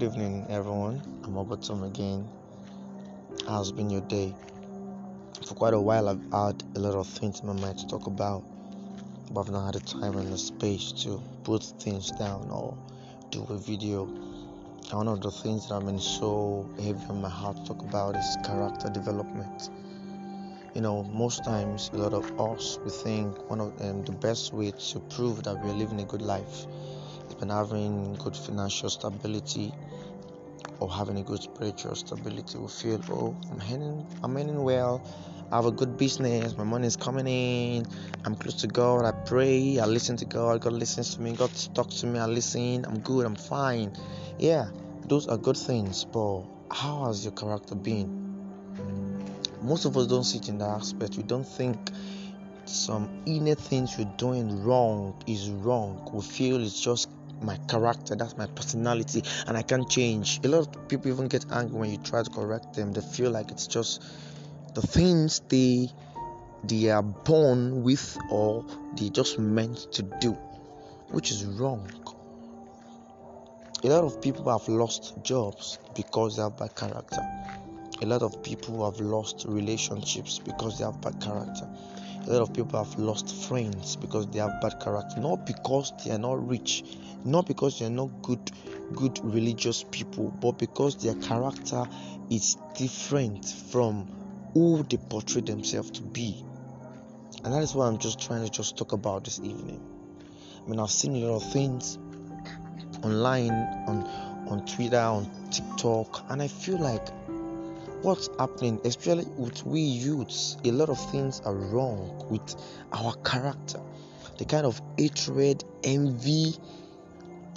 good evening, everyone. I'm Obatum again. How's been your day? For quite a while, I've had a lot of things in my mind to talk about, but I've not had the time and the space to put things down or do a video. And one of the things that I've been so heavy on my heart to talk about is character development. You know, most times, a lot of us we think one of um, the best way to prove that we're living a good life and having good financial stability or having a good spiritual stability we feel oh i'm earning i'm earning well. I have a good business my money is coming in i'm close to god i pray i listen to god god listens to me god talks to me i listen i'm good i'm fine. Yeah those are good things but how has your character been? Most of us don't see it in that aspect. We don't think some inner things we're doing wrong is wrong. We feel it's just my character, that's my personality, and I can't change. A lot of people even get angry when you try to correct them. They feel like it's just the things they they are born with or they just meant to do, which is wrong. A lot of people have lost jobs because they have bad character. A lot of people have lost relationships because they have bad character. A lot of people have lost friends because they have bad character, not because they are not rich, not because they're not good good religious people but because their character is different from who they portray themselves to be. And that is what i'm just trying to just talk about this evening. I mean i've seen a lot of things online on on twitter on tiktok and i feel like what's happening especially with we youths a lot of things are wrong with our character the kind of hatred envy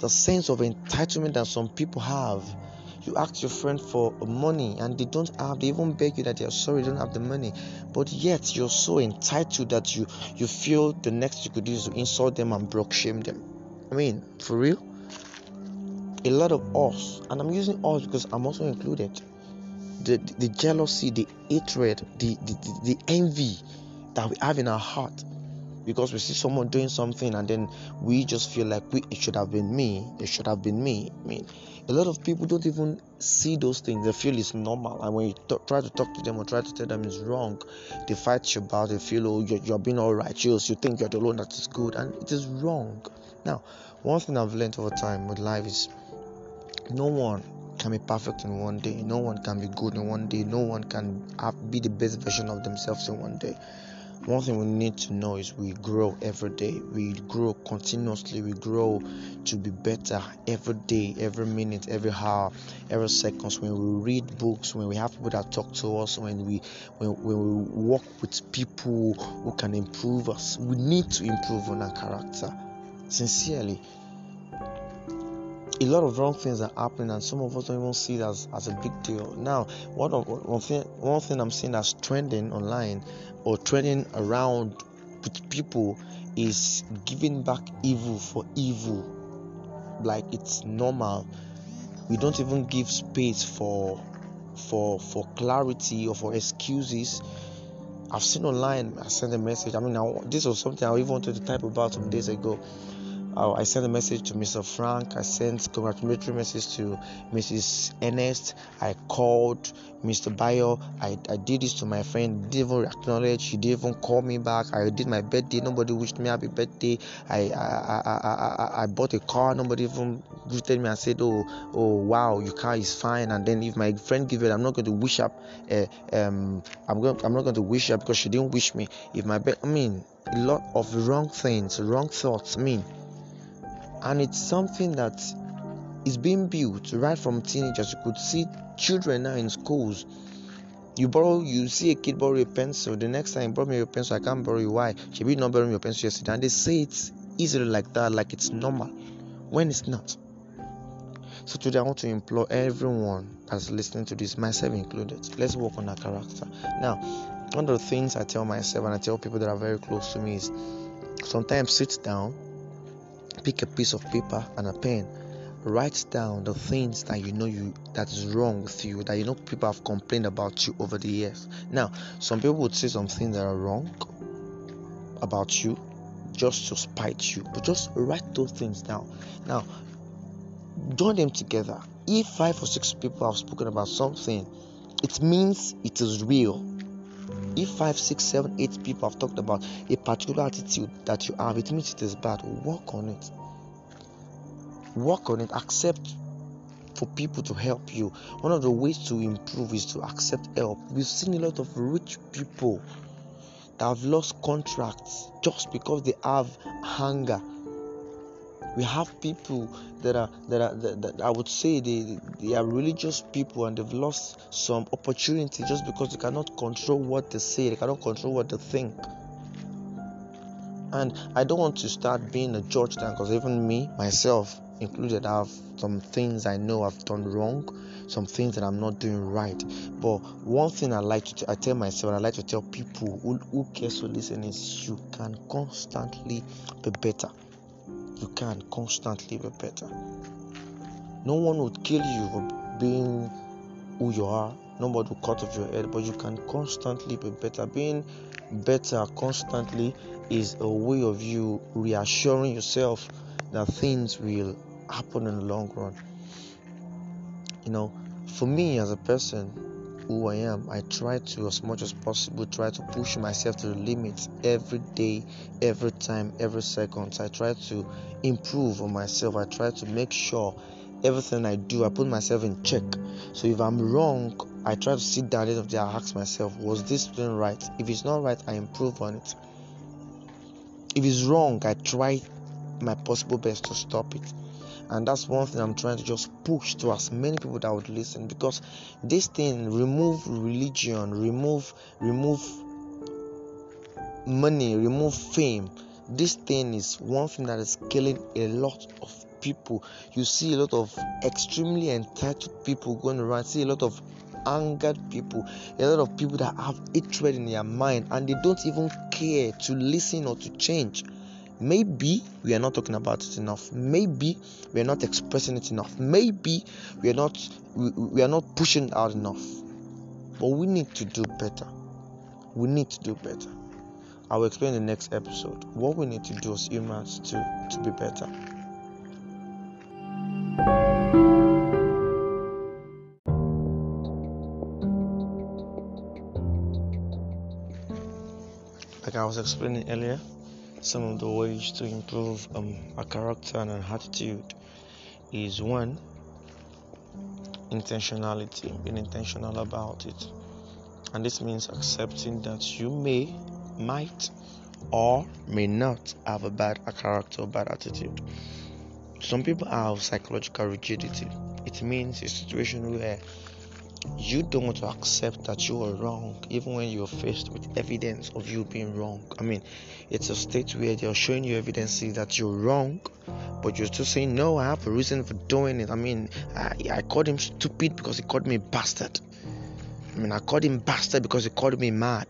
the sense of entitlement that some people have. You ask your friend for money and they don't have, they even beg you that they are sorry, they don't have the money. But yet you're so entitled that you you feel the next you could do is to insult them and broke shame them. I mean, for real? A lot of us, and I'm using us because I'm also included. The, the, jealousy, the hatred, the, the, the, the envy that we have in our heart. Because we see someone doing something and then we just feel like we it should have been me. It should have been me. I mean a lot of people don't even see those things. They feel it's normal. And when you t- try to talk to them or try to tell them it's wrong they fight you about it feel oh you're, you're being all righteous you think you're the one that is good. And it is wrong. Now one thing i've learned over time with life is no one can be perfect in one day. No one can be good in one day. No one can have, be the best version of themselves in one day. One thing we need to know is we grow every day. We grow continuously. We grow to be better every day every minute every hour every seconds. When we read books when we have people that talk to us when we when, when we work with people who can improve us we need to improve on our character. Sincerely a lot of wrong things are happening and some of us don't even see it as, as a big deal. Now one one thing one thing i'm seeing that's trending online or trending around with people is giving back evil for evil. Like it's normal. We don't even give space for for for clarity or for excuses. I've seen online i sent a message. I mean I, this was something i even wanted to type about some days ago I sent a message to Mr. Frank. I sent congratulatory message to Mrs. Ernest. I called Mr. Bayo. I, I did this to my friend. Didn't even acknowledge. She didn't even call me back. I did my birthday. Nobody wished me happy birthday. I I, I, I, I bought a car. Nobody even greeted me and said, "Oh oh wow, your car is fine." And then if my friend gave it, I'm not going to wish up. Uh, um, I'm going. I'm not going to wish her because she didn't wish me. If my, I mean, a lot of wrong things, wrong thoughts. I mean and it's something that is being built right from teenagers. You could see children now in schools. You borrow, you see a kid borrow a pencil. The next time, borrow me your pencil. I can't borrow you. Why? She be not borrowing your pencil yesterday, and they say it's easily like that, like it's normal, when it's not. So today, I want to implore everyone that's listening to this, myself included. Let's work on our character. Now, one of the things I tell myself and I tell people that are very close to me is sometimes sit down pick a piece of paper and a pen write down the things that you know you that is wrong with you that you know people have complained about you over the years now some people would say some things that are wrong about you just to spite you but just write those things down now join them together. If five or six people have spoken about something, it means it is real. If five, six, seven, eight people have talked about a particular attitude that you have, it means it is bad. Work on it. Work on it. Accept for people to help you. One of the ways to improve is to accept help. We've seen a lot of rich people that have lost contracts just because they have hunger we have people that are that are that, that I would say they they are religious people and they've lost some opportunity just because they cannot control what they say, they cannot control what they think. And I don't want to start being a judge then because even me, myself included, I have some things I know I've done wrong, some things that I'm not doing right. But one thing I like to I tell myself, I like to tell people who, who cares to listen is you can constantly be better you can constantly be better. No one would kill you for being who you are. Nobody will cut off your head, but you can constantly be better. Being better constantly is a way of you reassuring yourself that things will happen in the long run. You know, for me as a person, who I am. I try to, as much as possible, try to push myself to the limits every day, every time, every second. I try to improve on myself. I try to make sure everything I do, I put myself in check. So if I'm wrong, I try to sit down and I ask myself, was this doing right? If it's not right, I improve on it. If it's wrong, I try my possible best to stop it and that's one thing i'm trying to just push to as many people that would listen because this thing remove religion remove remove money remove fame. This thing is one thing that is killing a lot of people. You see a lot of extremely entitled people going around. See a lot of angered people. A lot of people that have hatred in their mind and they don't even care to listen or to change maybe we are not talking about it enough. Maybe we are not expressing it enough. Maybe we are not we, we are not pushing out enough. But we need to do better. We need to do better. I will explain in the next episode what we need to do as humans to to be better. Like i was explaining earlier some of the ways to improve um, a character and an attitude is one intentionality being intentional about it. And this means accepting that you may might or may not have a bad a character or bad attitude. Some people have psychological rigidity. It means a situation where you don't want to accept that you are wrong even when you're faced with evidence of you being wrong. I mean it's a state where they're showing you evidence that you're wrong but you're still saying no i have a reason for doing it. I mean i, I called him stupid because he called me bastard. I mean i called him bastard because he called me mad.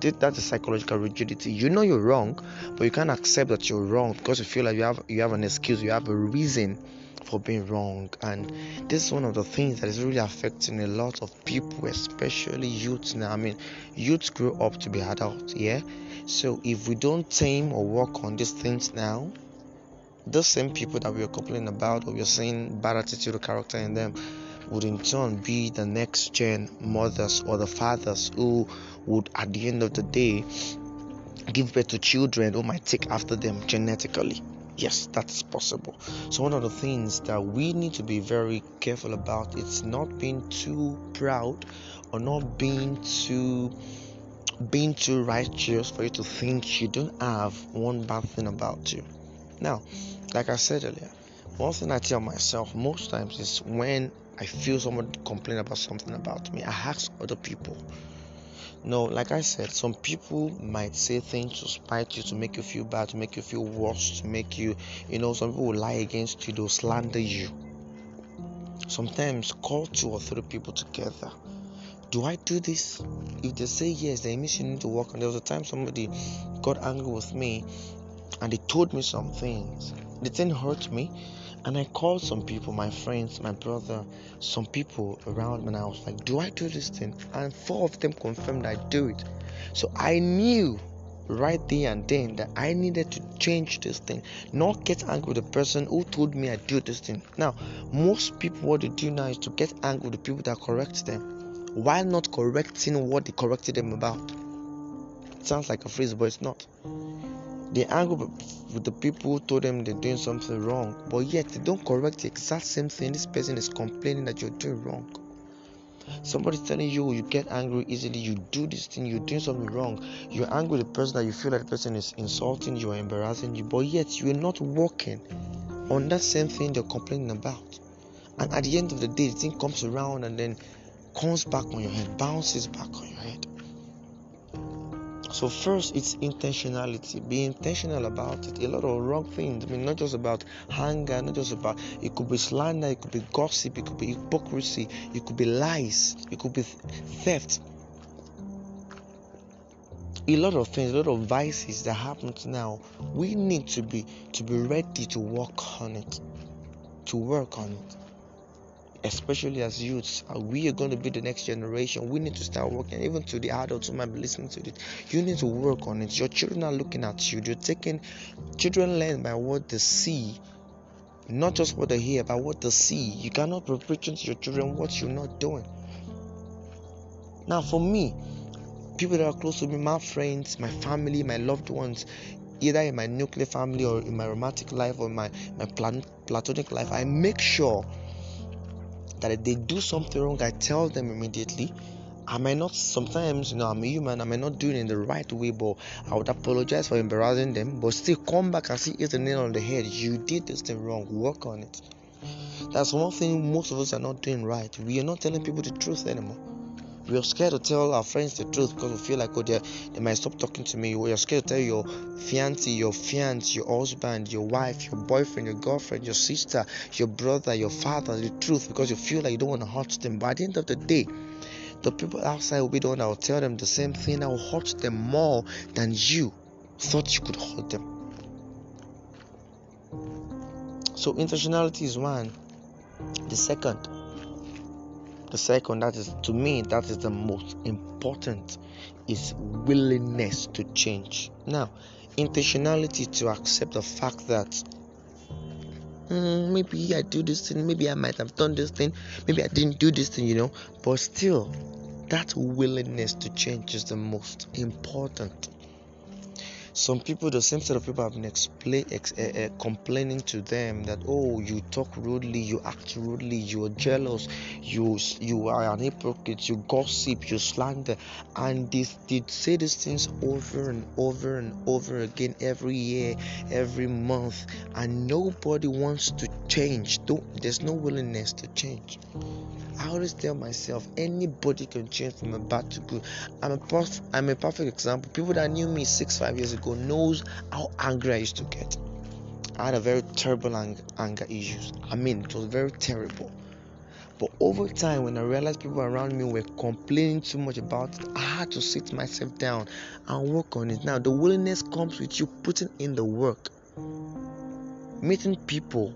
That's a psychological rigidity. You know you're wrong but you can't accept that you're wrong because you feel like you have you have an excuse you have a reason for being wrong. And this is one of the things that is really affecting a lot of people especially youth now. I mean youth grow up to be adults yeah? So if we don't tame or work on these things now those same people that we are complaining about or we are saying bad attitude or character in them would in turn be the next gen mothers or the fathers who would at the end of the day give birth to children who might take after them genetically yes that's possible. So one of the things that we need to be very careful about it's not being too proud or not being too being too righteous for you to think you don't have one bad thing about you. Now like i said earlier one thing i tell myself most times is when i feel someone complain about something about me i ask other people no, like I said, some people might say things to spite you, to make you feel bad, to make you feel worse, to make you, you know, some people will lie against you, they'll slander you. Sometimes call two or three people together. Do I do this? If they say yes, then it means you need to work on. There was a time somebody got angry with me and they told me some things. The didn't hurt me, and I called some people, my friends, my brother, some people around me, and I was like, Do I do this thing? And four of them confirmed I do it. So I knew right there and then that I needed to change this thing, not get angry with the person who told me I do this thing. Now, most people what they do now is to get angry with the people that correct them, while not correcting what they corrected them about. It sounds like a phrase, but it's not. They're angry with the people who told them they're doing something wrong, but yet they don't correct the exact same thing this person is complaining that you're doing wrong. Somebody's telling you you get angry easily, you do this thing, you're doing something wrong. You're angry with the person that you feel like the person is insulting you or embarrassing you, but yet you're not working on that same thing they're complaining about. And at the end of the day, the thing comes around and then comes back on your head, bounces back on your head. So first, it's intentionality. Be intentional about it. A lot of wrong things. I mean, not just about anger, not just about. It could be slander. It could be gossip. It could be hypocrisy. It could be lies. It could be theft. A lot of things, a lot of vices that happen now. We need to be to be ready to work on it. To work on it especially as youths, uh, we are going to be the next generation. We need to start working, even to the adults who might be listening to this. You need to work on it. Your children are looking at you. You're taking children learn by what they see, not just what they hear, but what they see. You cannot be preaching to your children what you're not doing. Now, for me, people that are close to me, my friends, my family, my loved ones, either in my nuclear family or in my romantic life or my my platonic life, I make sure that if they do something wrong, I tell them immediately. I might not sometimes, you know, I'm a human, I might not do it in the right way, but I would apologize for embarrassing them, but still come back and see it's a nail on the head. You did this thing wrong, work on it. That's one thing most of us are not doing right. We are not telling people the truth anymore. We are scared to tell our friends the truth because we feel like oh they they might stop talking to me. Are scared to tell your fiancé, your fiance, your husband, your wife, your boyfriend, your girlfriend, your sister, your brother, your father the truth because you feel like you don't want to hurt them. But at the end of the day, the people outside will be the one that will tell them the same thing that will hurt them more than you thought you could hurt them. So intentionality is one. The second the second, that is to me, that is the most important, is willingness to change. Now, intentionality to accept the fact that mm, maybe I do this thing, maybe I might have done this thing, maybe I didn't do this thing, you know, but still, that willingness to change is the most important some people the same set of people have been explain, ex, uh, uh, complaining to them that oh you talk rudely you act rudely you are jealous you you are an hypocrite you gossip you slander and they, they say these things over and over and over again every year every month and nobody wants to change. Don't, there's no willingness to change I always tell myself anybody can change from a bad to good. I'm a perf- I'm a perfect example. People that knew me six five years ago knows how angry I used to get. I had a very terrible ang- anger issues. I mean, it was very terrible. But over time, when I realized people around me were complaining too much about it, I had to sit myself down and work on it. Now, the willingness comes with you putting in the work, meeting people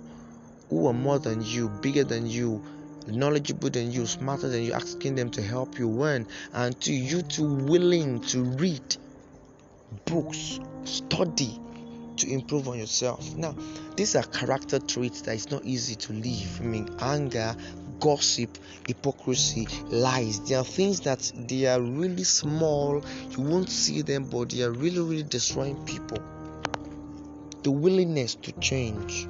who are more than you, bigger than you, knowledgeable than you, smarter than you, asking them to help you learn, and to you too willing to read books, study to improve on yourself. Now, these are character traits that it's not easy to leave. I mean, anger, gossip, hypocrisy, lies. They are things that they are really small. You won't see them, but they are really, really destroying people. The willingness to change.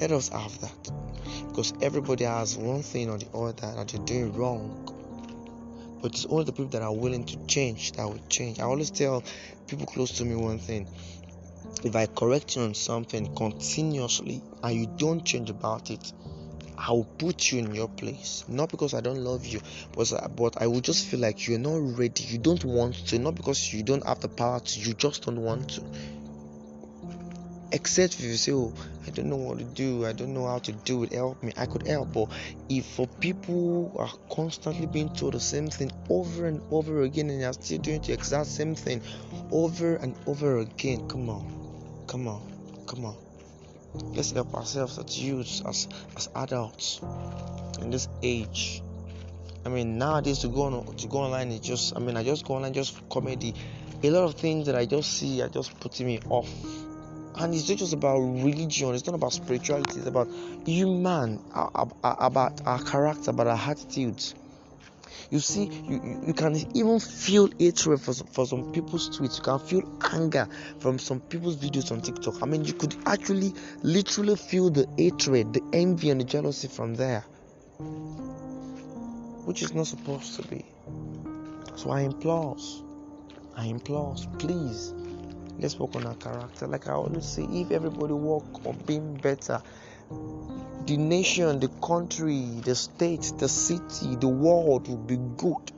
Let us have that because everybody has one thing or the other that they're doing wrong. But it's only the people that are willing to change that will change. I always tell people close to me one thing. If i correct you on something continuously and you don't change about it I will put you in your place, not because I don't love you, but but I will just feel like you're not ready. You don't want to, not because you don't have the power to. You just don't want to except if you say oh i don't know what to do i don't know how to do it help me i could help but if for people are constantly being told the same thing over and over again and you're still doing the exact same thing over and over again come on come on come on let's help ourselves as youths as as adults in this age I mean, nowadays to go on to go online is just. I mean, I just go online just for comedy a lot of things that I just see are just putting me off. And it's not just about religion, it's not about spirituality, it's about human, about our character, about our attitudes. You see, you, you can even feel hatred for some, for some people's tweets. You can feel anger from some people's videos on TikTok. I mean, you could actually literally feel the hatred, the envy, and the jealousy from there, which is not supposed to be. So I implore, I implore, please, let's work on our character. Like I always say, if everybody work on being better, the nation, the country, the state, the city, the world will be good.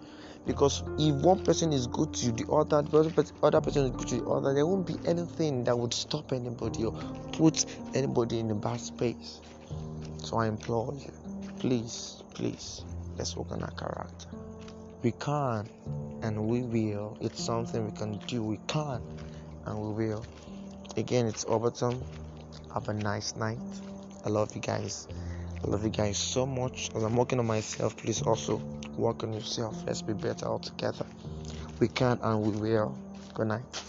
Because if one person is good to the other the other person is good to the other, there won't be anything that would stop anybody or put anybody in a bad space. So I implore you, please, please, let's work on our character. We can and we will. It's something we can do. We can and we will. Again, it's Overton. Have a nice night. I love you guys. I love you guys so much. As I'm working on myself, please also work on yourself. Let's be better all together. We can and we will. Good night.